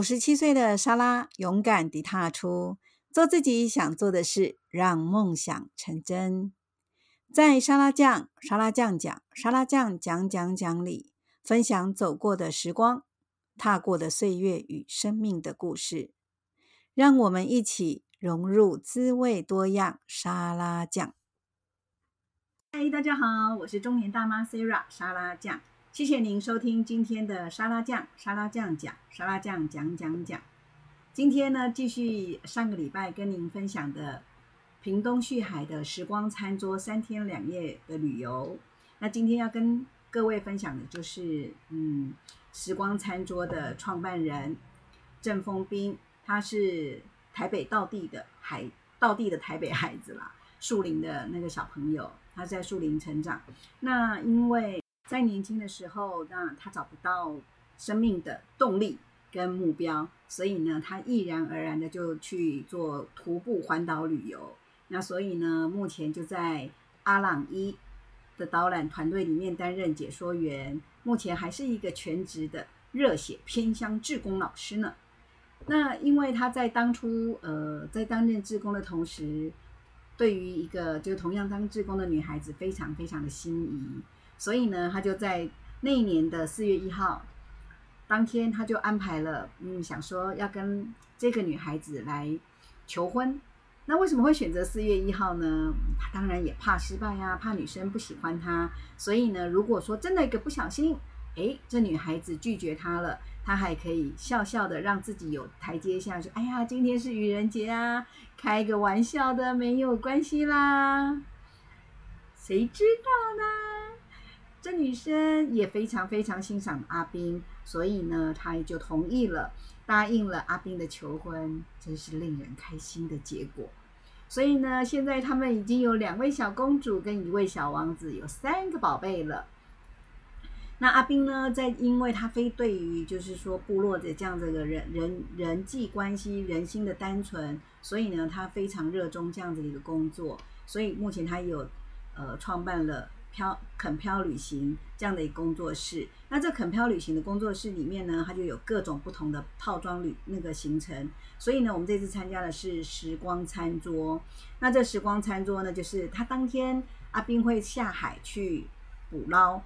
五十七岁的莎拉勇敢地踏出，做自己想做的事，让梦想成真。在沙拉酱、沙拉酱讲、沙拉酱讲讲讲里，分享走过的时光、踏过的岁月与生命的故事，让我们一起融入滋味多样沙拉酱。嗨，大家好，我是中年大妈 Sarah 沙拉酱。谢谢您收听今天的沙拉酱，沙拉酱讲，沙拉酱讲讲讲。今天呢，继续上个礼拜跟您分享的屏东旭海的时光餐桌三天两夜的旅游。那今天要跟各位分享的就是，嗯，时光餐桌的创办人郑丰斌，他是台北道地的海道地的台北孩子啦，树林的那个小朋友，他在树林成长。那因为在年轻的时候，那他找不到生命的动力跟目标，所以呢，他毅然而然的就去做徒步环岛旅游。那所以呢，目前就在阿朗伊的导览团队里面担任解说员，目前还是一个全职的热血偏乡志工老师呢。那因为他在当初呃在担任志工的同时，对于一个就同样当志工的女孩子非常非常的心仪。所以呢，他就在那一年的四月一号当天，他就安排了，嗯，想说要跟这个女孩子来求婚。那为什么会选择四月一号呢？他当然也怕失败呀，怕女生不喜欢他。所以呢，如果说真的一个不小心，诶，这女孩子拒绝他了，他还可以笑笑的让自己有台阶下，说：“哎呀，今天是愚人节啊，开个玩笑的，没有关系啦。”谁知道呢？这女生也非常非常欣赏阿彬，所以呢，她也就同意了，答应了阿彬的求婚，真是令人开心的结果。所以呢，现在他们已经有两位小公主跟一位小王子，有三个宝贝了。那阿彬呢，在因为他非对于就是说部落的这样子的人人人际关系、人心的单纯，所以呢，他非常热衷这样子的一个工作，所以目前他有呃创办了。漂垦漂旅行这样的一个工作室，那这垦漂旅行的工作室里面呢，它就有各种不同的套装旅那个行程。所以呢，我们这次参加的是时光餐桌。那这时光餐桌呢，就是他当天阿斌会下海去捕捞，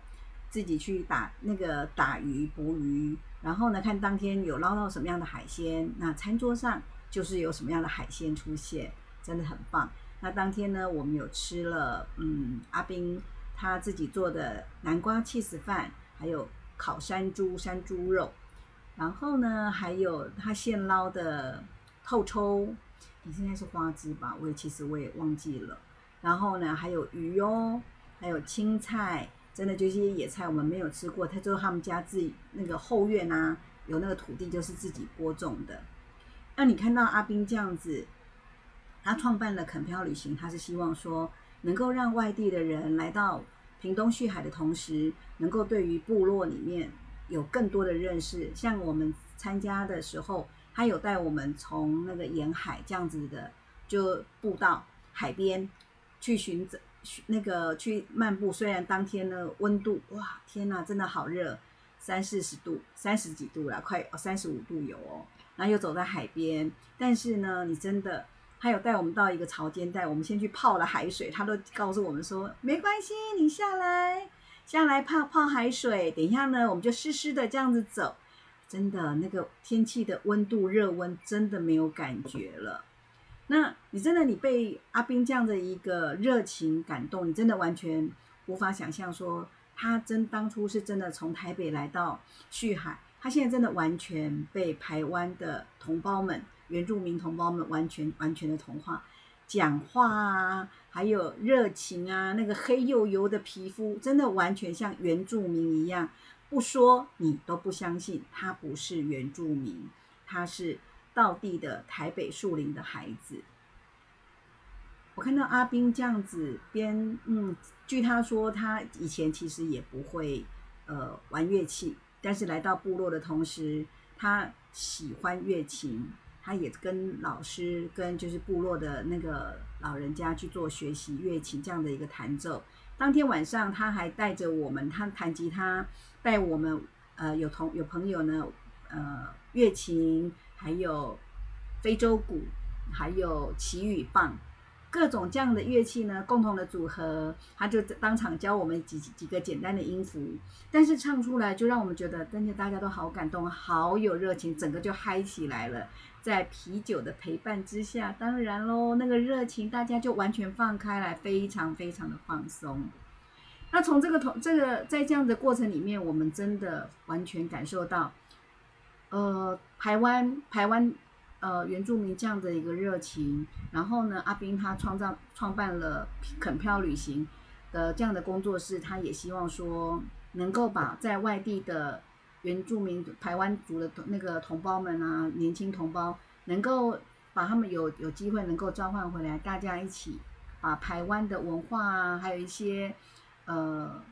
自己去打那个打鱼捕鱼，然后呢，看当天有捞到什么样的海鲜，那餐桌上就是有什么样的海鲜出现，真的很棒。那当天呢，我们有吃了，嗯，阿斌。他自己做的南瓜起司饭，还有烤山猪山猪肉，然后呢，还有他现捞的透抽，你现在是花枝吧？我也其实我也忘记了。然后呢，还有鱼哦，还有青菜，真的就是野菜，我们没有吃过。他就他们家自己那个后院啊，有那个土地就是自己播种的。那你看到阿斌这样子，他创办了垦漂旅行，他是希望说。能够让外地的人来到屏东旭海的同时，能够对于部落里面有更多的认识。像我们参加的时候，他有带我们从那个沿海这样子的，就步到海边去寻找那个去漫步。虽然当天呢温度哇天呐，真的好热，三四十度，三十几度了，快三十五度有哦。然后又走在海边，但是呢，你真的。他有带我们到一个潮间带，我们先去泡了海水，他都告诉我们说没关系，你下来下来泡泡海水，等一下呢我们就湿湿的这样子走，真的那个天气的温度热温真的没有感觉了。那你真的你被阿斌这样的一个热情感动，你真的完全无法想象说他真当初是真的从台北来到旭海，他现在真的完全被台湾的同胞们。原住民同胞们完全完全的同化，讲话啊，还有热情啊，那个黑黝黝的皮肤，真的完全像原住民一样，不说你都不相信他不是原住民，他是道地的台北树林的孩子。我看到阿彬这样子边，嗯，据他说，他以前其实也不会呃玩乐器，但是来到部落的同时，他喜欢乐琴。他也跟老师、跟就是部落的那个老人家去做学习乐器这样的一个弹奏。当天晚上，他还带着我们，他弹吉他，带我们，呃，有同有朋友呢，呃乐琴，还有非洲鼓，还有奇语棒。各种这样的乐器呢，共同的组合，他就当场教我们几几个简单的音符，但是唱出来就让我们觉得，真的大家都好感动，好有热情，整个就嗨起来了。在啤酒的陪伴之下，当然喽，那个热情大家就完全放开来，非常非常的放松。那从这个同这个在这样的过程里面，我们真的完全感受到，呃，台湾台湾。呃，原住民这样的一个热情，然后呢，阿斌他创造创办了垦漂旅行的这样的工作室，他也希望说能够把在外地的原住民台湾族的那个同胞们啊，年轻同胞，能够把他们有有机会能够召唤回来，大家一起把台湾的文化啊，还有一些呃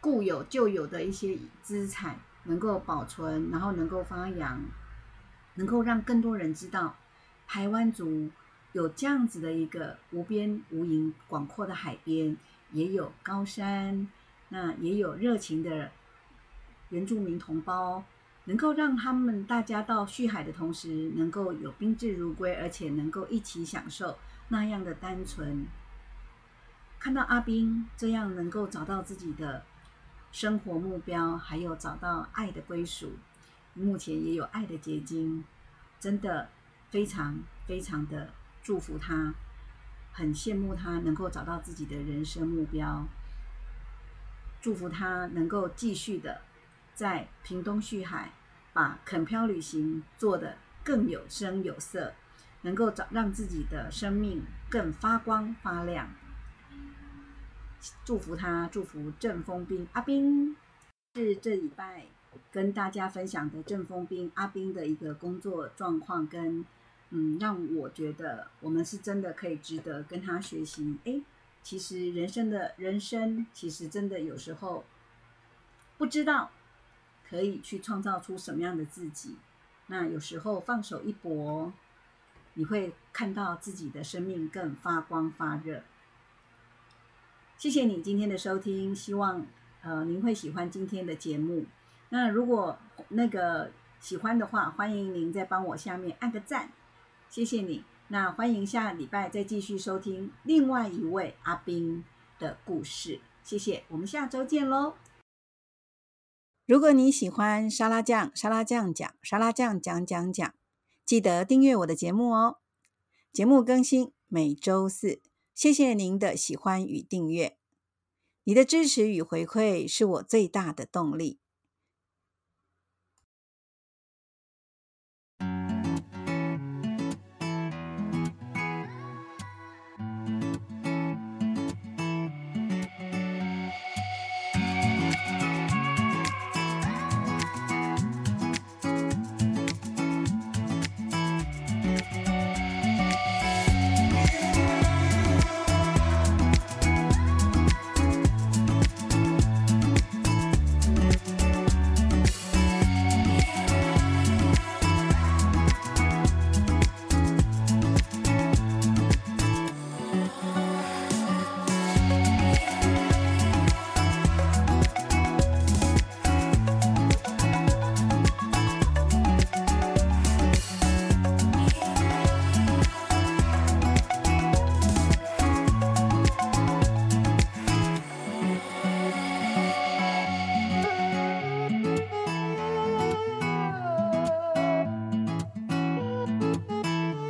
固有旧有的一些资产能够保存，然后能够发扬。能够让更多人知道，台湾族有这样子的一个无边无垠、广阔的海边，也有高山，那也有热情的原住民同胞，能够让他们大家到续海的同时，能够有宾至如归，而且能够一起享受那样的单纯。看到阿斌这样能够找到自己的生活目标，还有找到爱的归属。目前也有爱的结晶，真的非常非常的祝福他，很羡慕他能够找到自己的人生目标，祝福他能够继续的在屏东旭海，把垦漂旅行做得更有声有色，能够找让自己的生命更发光发亮。祝福他，祝福郑风斌阿斌，是这礼拜。跟大家分享的郑风斌阿斌的一个工作状况，跟嗯，让我觉得我们是真的可以值得跟他学习。诶，其实人生的人生，其实真的有时候不知道可以去创造出什么样的自己。那有时候放手一搏，你会看到自己的生命更发光发热。谢谢你今天的收听，希望呃您会喜欢今天的节目。那如果那个喜欢的话，欢迎您再帮我下面按个赞，谢谢你。那欢迎下礼拜再继续收听另外一位阿斌的故事，谢谢。我们下周见喽。如果你喜欢沙拉酱，沙拉酱讲，沙拉酱讲讲讲，记得订阅我的节目哦。节目更新每周四，谢谢您的喜欢与订阅，你的支持与回馈是我最大的动力。